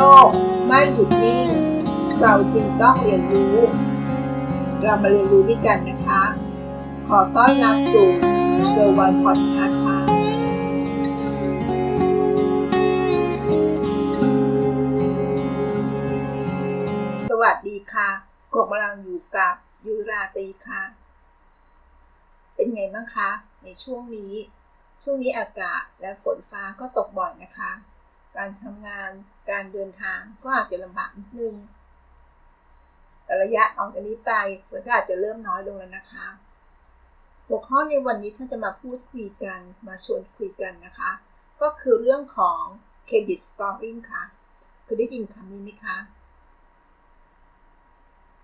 ลกไม่หยุดนิ่ง เราจึงต้องเรียนรู้ เรามาเรียนรู้ด้วยกันนะคะ ขอต้อนรับสู่เซอร์วันพอดคาส์ค่ะสวัสดีค่ะกบกำลังอยู่กับยูราตีค่ะ เป็นไงบ้างคะ ในช่วงนี้ ช่วงนี้อากาศและฝนฟ้าก็ตกบ่อยนะคะ การทำงานการเดินทางก็อาจจะลำบากนิดนึงแต่ระยะออกจากนี้ไปฝนก็อาจจะเริ่มน้อยลงแล้วนะคะ หัวข้อในวันนี้ท่านจะมาพูดคุยกันมาชวนคุยกันนะคะ ก็คือเรื่องของ credit scoring ค่ะคือได้ยินคำนี้ไหมคะ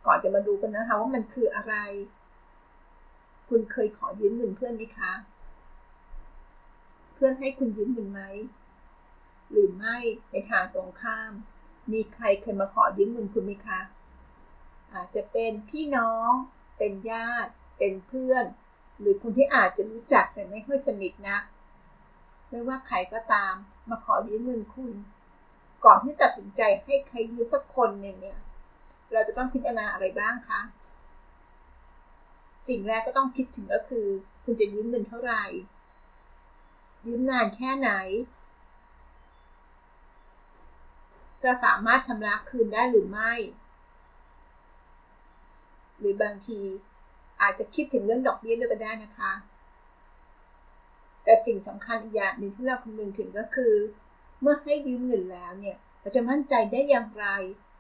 ก่อนจะมาดูกันนะคะว่ามันคืออะไร คุณเคยขอยืมเงินเพื่อนไหมคะ เพื่อนให้คุณยืมเงินไหม หรือไม่ในทางตรงข้าม มีใครเคยมาขอยืมเงินคุณไหมคะ อาจจะเป็นพี่น้อง เป็นญาติ เป็นเพื่อน หรือคนที่อาจจะรู้จักแต่ไม่ค่อยสนิทนะไม่ว่าใครก็ตามมาขอยืมเงินคุณ ก่อนที่ตัดสินใจให้ใครยืมสักคนหนึ่งเนี่ย เราจะต้องพิจารณาอะไรบ้างคะ สิ่งแรกก็ต้องคิดถึงก็คือ คุณจะยืมเงินเท่าไหร่ ยืมนานแค่ไหน จะสามารถชำระคืนได้หรือไม่ หรือบางทีอาจจะคิดถึงเรื่องดอกเบี้ยด้วยก็ได้นะคะ แต่สิ่งสำคัญอีกอย่างหนึ่งที่เราคำนึงถึงก็คือ เมื่อให้ยืมเงินแล้วเนี่ยเราจะมั่นใจได้อย่างไร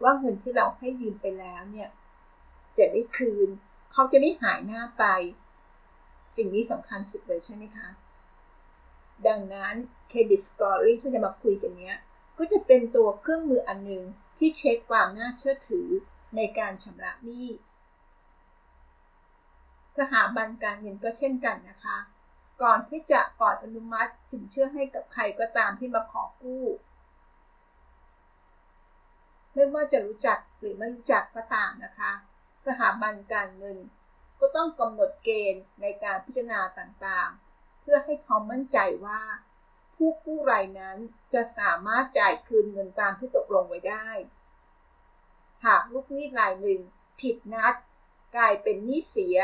ว่าเงินที่เราให้ยืมไปแล้วเนี่ยจะได้คืน เขาจะไม่หายหน้าไป สิ่งนี้สำคัญสุดเลยใช่ไหมคะ ดังนั้น Credit Scoring ที่จะมาคุยกันเนี้ย ก็จะเป็นตัวเครื่องมืออันหนึ่งที่เช็คความน่าเชื่อถือในการชำระหนี้สถาบันการเงินก็เช่นกันนะคะ ก่อนที่จะปล่อยอนุมัติสินเชื่อให้กับใครก็ตามที่มาขอกู้ ไม่ว่าจะรู้จักหรือไม่รู้จักก็ตามนะคะ สถาบันการเงิน ก็ต้องกำหนดเกณฑ์ในการพิจารณาต่างๆ เพื่อให้เขามั่นใจว่า ผู้กู้รายนั้นจะสามารถจ่ายคืนเงินตามที่ตกลงไว้ได้ หากลูกหนี้รายหนึ่งผิดนัด กลายเป็นหนี้เสีย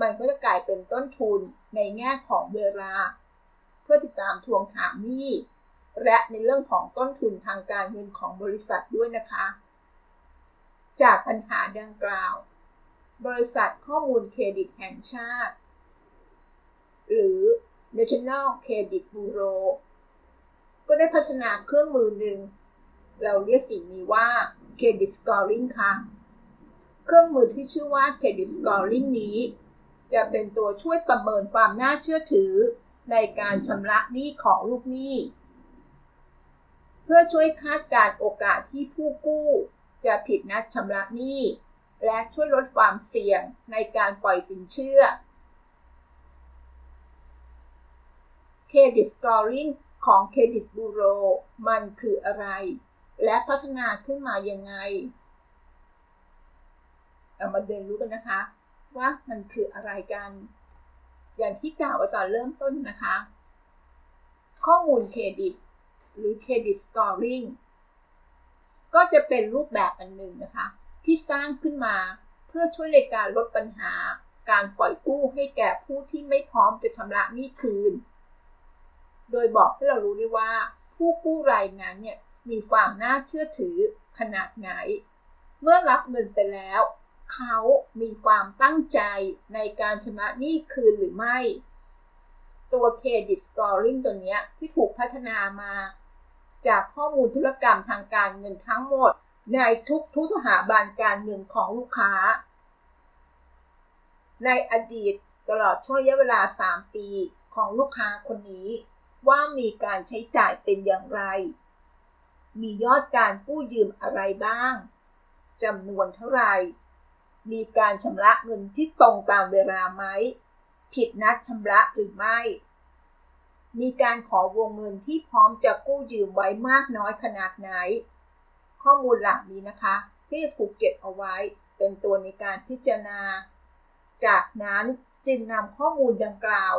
มันก็จะกลายเป็นต้นทุนในแง่ของเวลา เพื่อติดตามทวงถามหนี้และในเรื่องของต้นทุนทางการเงินของบริษัทด้วยนะคะ จากปัญหาดังกล่าว บริษัทข้อมูลเครดิตแห่งชาติ หรือ National Credit Bureau ก็ได้พัฒนาเครื่องมือหนึ่ง เราเรียกสิ่งนี้ว่า Credit Scoring ค่ะ เครื่องมือที่ชื่อว่า Credit Scoring นี้ จะเป็นตัวช่วยประเมินความน่าเชื่อถือในการชำระหนี้ของลูกหนี้ เพื่อช่วยคาดการโอกาสที่ผู้กู้ จะผิดนัดชำระหนี้ และช่วยลดความเสี่ยงในการปล่อยสินเชื่อ Credit Scoring ของ Credit Bureau มันคืออะไร และพัฒนาขึ้นมายังไง เรามาเรียนรู้กันนะคะ ว่ามันคืออะไรกัน อย่างที่กล่าวไว้ตอนเริ่มต้นนะคะ ข้อมูลเครดิต หรือ Credit Scoring ก็จะเป็นรูปแบบอันหนึ่งนะคะ ที่สร้างขึ้นมาเพื่อช่วยในการลดปัญหาการปล่อยกู้ให้แก่ผู้ที่ไม่พร้อมจะชำระหนี้คืน โดยบอกให้เรารู้ได้ว่า ผู้กู้รายนั้นเนี่ยมีความน่าเชื่อถือขนาดไหน เมื่อรับเงินไปแล้ว เขามีความตั้งใจในการชำระหนี้คืนหรือไม่ ตัว Credit Scoring ตัวนี้ที่ถูกพัฒนามา จากข้อมูลธุรกรรมทางการเงินทั้งหมด ในทุกทุกสถาบันการเงินของลูกค้า ในอดีตตลอดช่วงระยะเวลา 3 ปีของลูกค้าคนนี้ ว่ามีการใช้จ่ายเป็นอย่างไร มียอดการกู้ยืมอะไรบ้างจำนวนเท่าไหร่ มีการชำระเงินที่ตรงตามเวลาไหม ผิดนัดชำระหรือไม่ มีการขอวงเงินที่พร้อมจะกู้ยืมไว้มากน้อยขนาดไหน ข้อมูลหลักนี้นะคะ ที่ถูกเก็บเอาไว้เป็นตัวในการพิจารณา จากนั้นจึงนำข้อมูลดังกล่าว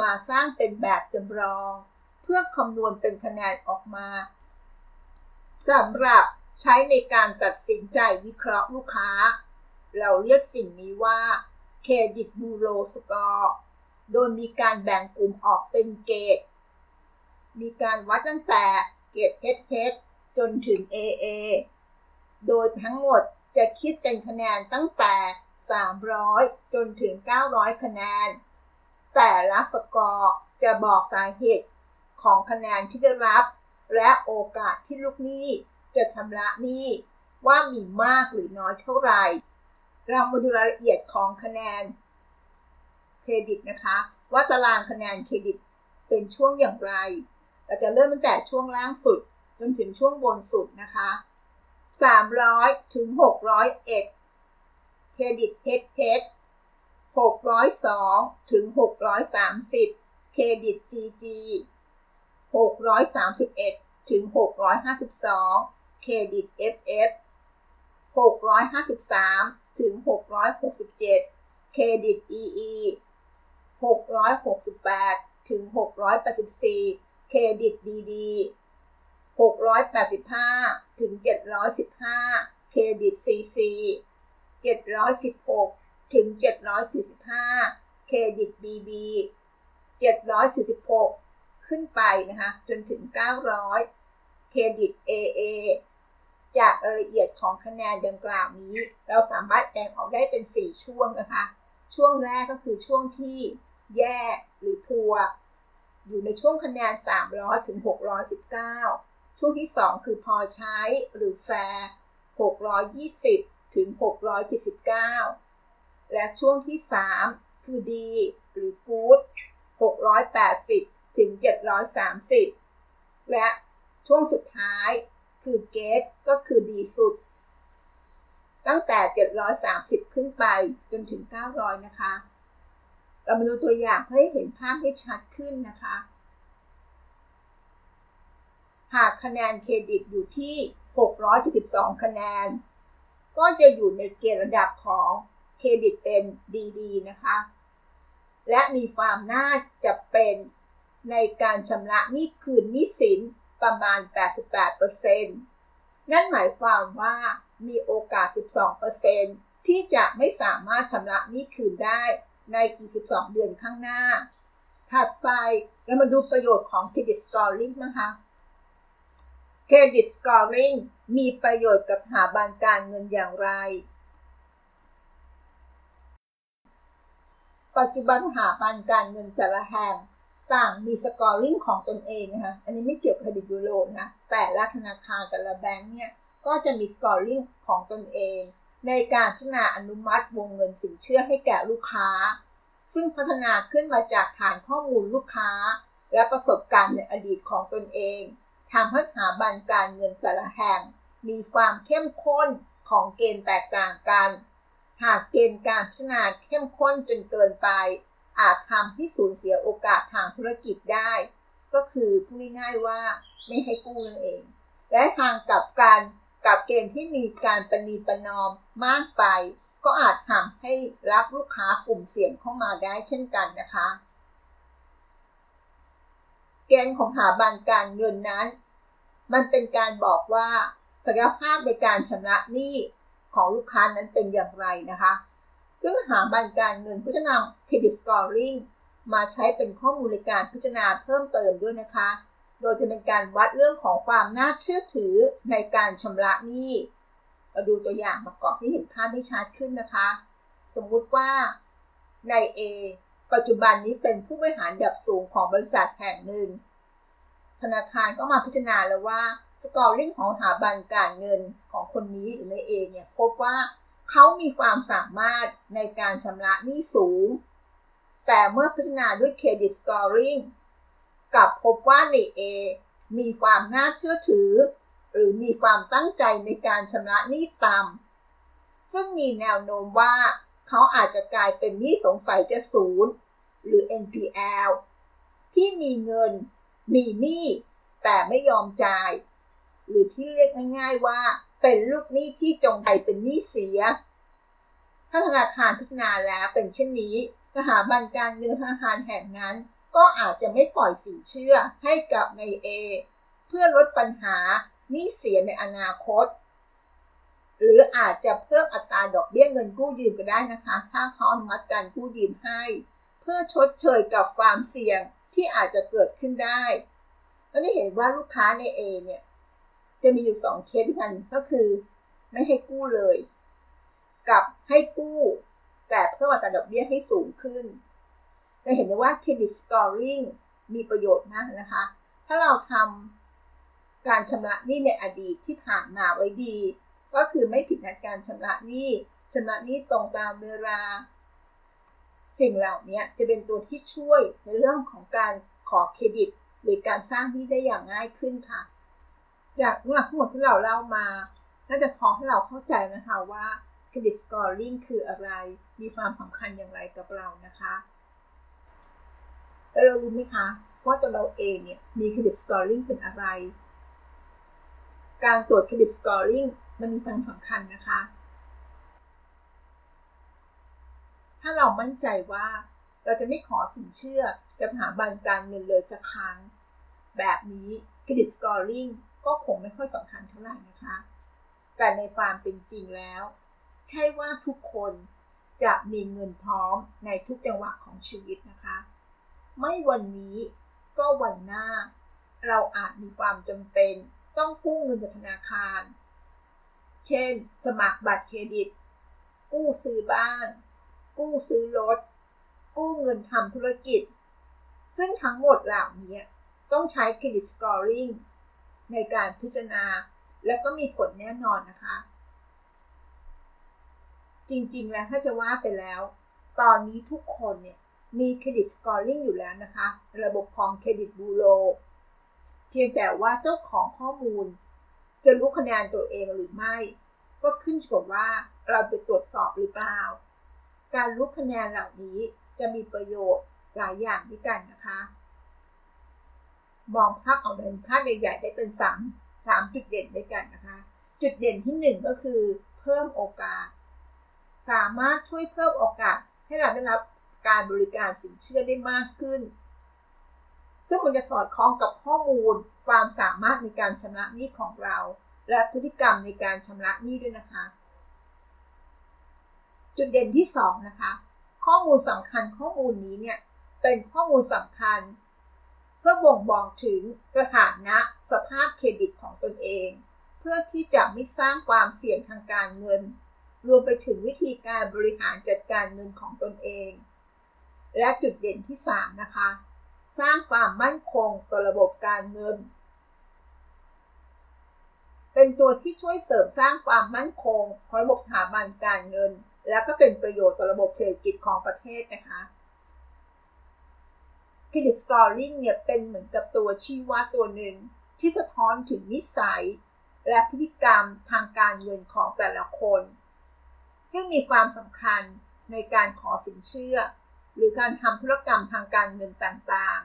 มาสร้างเป็นแบบจำลอง เพื่อคำนวณเป็นคะแนนออกมาสำหรับใช้ในการตัดสินใจวิเคราะห์ลูกค้า เราเรียกสิ่งนี้ว่าเครดิตบูโรสกอร์โดยมีการแบ่งกลุ่มออกเป็นเกรดมีการวัดตั้งแต่เกรด HH จนถึง AA โดยทั้งหมดจะคิดเป็นคะแนนตั้งแต่ 300 จนถึง 900 คะแนน แต่ละสกอร์จะบอกสาเหตุของคะแนนที่ได้รับ และโอกาสที่ลูกหนี้จะชำระหนี้ว่ามีมากหรือน้อยเท่าไหร่ เรามาดูรายละเอียดของคะแนนเครดิตนะคะ ว่าตารางคะแนนเครดิตเป็นช่วงอย่างไร เราจะเริ่มตั้งแต่ช่วงล่างสุดจนถึงช่วงบนสุดนะคะ 300 ถึง 601 เครดิตเพชรเพชร 602 ถึง 630 เครดิต GG 631 ถึง 652 เครดิต FF 653 ถึง 667 เครดิต EE 668 ถึง 684 เครดิต DD 685 ถึง 715 เครดิต CC 716 ถึง 745 เครดิต BB 746 ขึ้นไปนะคะจนถึง 900 เครดิต AA จากรายละเอียดของคะแนนดังกล่าวนี้ เราสามารถแบ่งออกได้เป็น 4 ช่วงนะคะ ช่วงแรกก็คือช่วงที่แย่หรือพัว อยู่ในช่วงคะแนน 300 ถึง 619 ช่วงที่ 2 คือพอใช้หรือแฟร์620 ถึง 679 และช่วงที่ 3 คือดีหรือกู๊ด680 ถึง 730 และช่วงสุดท้ายคือเกตก็คือดีสุด ตั้งแต่ 730 ขึ้นไปจนถึง 900 นะคะ เรามาดูตัวอย่างเพื่อให้เห็นภาพให้ชัดขึ้นนะคะ หากคะแนนเครดิตอยู่ที่ 672 คะแนน ก็จะอยู่ในเกณฑ์ระดับของ เครดิตเป็นดีๆนะคะ และมีความน่าจะเป็นในการชำระหนี้คืนหนี้สินประมาณ 88%นั่นหมายความว่ามีโอกาส 12%ที่จะไม่สามารถชำระหนี้คืนได้ในอีก 12 เดือนข้างหน้า ถัดไปเรามาดูประโยชน์ของ Credit Scoring นะคะ Credit Scoring มีประโยชน์กับสถาบันการเงินอย่างไร ปัจจุบันสถาบันการเงินแต่ละแห่งต่างมีสกอร์ริ่งของตนเองนะคะอันนี้ไม่เกี่ยวกับเครดิตยูโรนะแต่ละธนาคารแต่ละแบงก์เนี่ยก็จะมีสกอร์ริ่งของตนเอง ในการพิจารณาอนุมัติวงเงินสินเชื่อให้แก่ลูกค้า ซึ่งพัฒนาขึ้นมาจากฐานข้อมูลลูกค้า และประสบการณ์ในอดีตของตนเองทำให้สถาบันการเงินแต่ละแห่ง มีความเข้มข้นของเกณฑ์แตกต่างกัน หากเกณฑ์การพิจารณาเข้มข้นจนเกินไป อาจทำให้สูญเสียโอกาสทางธุรกิจได้ ก็คือพูดง่ายๆว่าไม่ให้กู้นั่นเอง และทางกับการกับเกณฑ์ที่มีการปณีประนอมมากไป ก็อาจทำให้รับลูกค้ากลุ่มเสี่ยงเข้ามาได้เช่นกันนะคะ เกณฑ์ของสถาบันการเงินนั้น มันเป็นการบอกว่าศักยภาพในการชำระหนี้ ของลูกค้านั้นเป็นอย่างไรนะคะซึ่งสถาบันการเงินพิจารณาเครดิตสกอร์ริงมาใช้เป็นข้อมูลในการพิจารณาเพิ่มเติมด้วยนะคะ โดยจะเป็นการวัดเรื่องของความน่าเชื่อถือในการชำระหนี้ เราดูตัวอย่างประกอบที่เห็นภาพได้ชัดขึ้นนะคะ สมมุติว่าใน A ปัจจุบันนี้เป็นผู้บริหารระดับสูงของบริษัทแห่งหนึ่ง ธนาคารก็มาพิจารณาแล้วว่า สกอร์ลิงของสถาบันการเงินของคนนี้หรือใน A เนี่ยพบว่าเขามีความสามารถในการชำระหนี้สูง แต่เมื่อพิจารณาด้วยเครดิตสกอร์ริงกับพบว่าใน A มีความน่าเชื่อถือ หรือมีความตั้งใจในการชำระหนี้ต่ำซึ่งมีแนวโน้มว่าเขาอาจจะกลายเป็นหนี้สงสัยจะศูนย์หรือ NPL ที่มีเงิน มีหนี้แต่ไม่ยอมจ่าย หรือที่เรียกง่าย ๆว่า เป็นลูกหนี้ที่จงใจเป็นหนี้เสีย ถ้าธนาคารพิจารณาแล้วเป็นเช่นนี้สถาบันการเงินธนาคารแห่งนั้น ก็อาจจะไม่ปล่อยสินเชื่อให้กับใน A เพื่อลดปัญหาหนี้เสียในอนาคต หรืออาจจะเพิ่มอัตราดอกเบี้ยเงินกู้ยืมก็ได้นะคะ ถ้าเขาอนุมัติการกู้ยืมให้ เพื่อชดเชยกับความเสี่ยงที่อาจจะเกิดขึ้นได้แล้วจะเห็นว่าลูกค้าใน A เนี่ย จะมีอยู่สองเคสกันก็คือ ไม่ให้กู้เลย กับให้กู้ แต่เพิ่มอัตราดอกเบี้ยให้สูงขึ้นจะเห็นได้ว่าเครดิตสกอร์ริงมีประโยชน์มากนะคะ ถ้าเราทำการชำระหนี้ในอดีตที่ผ่านมาไว้ดี ก็คือไม่ผิดนัดการชำระหนี้ชำระหนี้ตรงตามเวลา สิ่งเหล่านี้จะเป็นตัวที่ช่วยในเรื่องของการขอเครดิต หรือการสร้างหนี้ได้อย่างง่ายขึ้นค่ะ จากเรื่องทั้งหมดที่เราเล่ามาน่าจะพอให้เราเข้าใจนะคะว่า credit scoring คืออะไร มีความสำคัญอย่างไรกับเรานะคะ แล้วเรารู้ไหมคะ ว่าตัวเราเองเนี่ยมี credit scoring เป็นอะไร การตรวจ credit scoring มันมีความสำคัญนะคะ ถ้าเรามั่นใจว่าเราจะไม่ขอสินเชื่อกับสถาบันการเงินเลยสักครั้ง แบบนี้ credit scoring ก็คงไม่ค่อยสำคัญเท่าไหร่นะคะ แต่ในความเป็นจริงแล้ว ใช่ว่าทุกคนจะมีเงินพร้อมในทุกจังหวะของชีวิตนะคะ ไม่วันนี้ก็วันหน้า เราอาจมีความจำเป็นต้องกู้เงินจากธนาคาร เช่น สมัครบัตรเครดิต กู้ซื้อบ้าน กู้ซื้อรถ กู้เงินทำธุรกิจ ซึ่งทั้งหมดเหล่านี้ต้องใช้เครดิตสกอร์ริง ในการพิจารณา และก็มีผลแน่นอนนะคะ จริงๆแล้วถ้าจะว่าไปแล้ว ตอนนี้ทุกคนเนี่ยมีเครดิตสกอร์ลิงอยู่แล้วนะคะ ระบบของเครดิตบูโรเพียงแต่ว่าเจ้าของข้อมูล จะรู้คะแนนตัวเองหรือไม่ ก็ขึ้นอยู่กับว่าเราไปตรวจสอบหรือเปล่า การรู้คะแนนเหล่านี้จะมีประโยชน์หลายอย่างด้วยกันนะคะ มองภาพออกเป็นภาพใหญ่ๆได้เป็นสามสามจุดเด่นด้วยกันนะคะ จุดเด่นที่หนึ่งก็คือเพิ่มโอกาส สามารถช่วยเพิ่มโอกาสให้เราได้รับการบริการสินเชื่อได้มากขึ้น ซึ่งมันจะสอดคล้องกับข้อมูลความสามารถในการชำระหนี้ของเรา และพฤติกรรมในการชำระหนี้ด้วยนะคะ จุดเด่นที่2นะคะ ข้อมูลสำคัญข้อมูลนี้เนี่ยเป็นข้อมูลสำคัญ พื่อบ่งบอกถึงสถานะสภาพเครดิตของตนเอง เพื่อที่จะไม่สร้างความเสี่ยงทางการเงิน รวมไปถึงวิธีการบริหารจัดการเงินของตนเอง และจุดเด่นที่ 3 นะคะ สร้างความมั่นคงต่อระบบการเงิน เป็นตัวที่ช่วยเสริมสร้างความมั่นคงของระบบสถาบันการเงิน และก็เป็นประโยชน์ต่อระบบเศรษฐกิจของประเทศนะคะ credit scoring เนี่ยเป็นเหมือนกับตัวชี้วัดตัวหนึ่งที่สะท้อนถึงนิสัย และพฤติกรรมทางการเงินของแต่ละคน ซึ่งมีความสำคัญในการขอสินเชื่อ หรือการทำธุรกรรมทางการเงินต่าง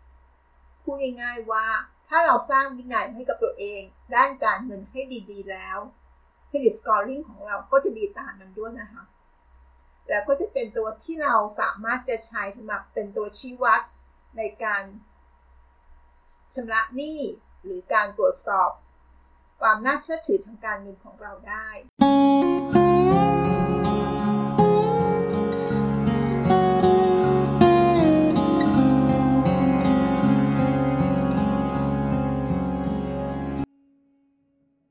ๆพูดง่ายๆว่าถ้าเราสร้างวินัยให้กับตัวเอง ด้านการเงินให้ดีๆแล้ว credit scoring ของเราก็จะดีตามนั้นด้วยนะคะ แล้วก็จะเป็นตัวที่เราสามารถจะใช้สำหรับเป็นตัวชี้วัดในการชำระหนี้หรือการตรวจสอบ ความน่าเชื่อถือทางการเงินของเราได้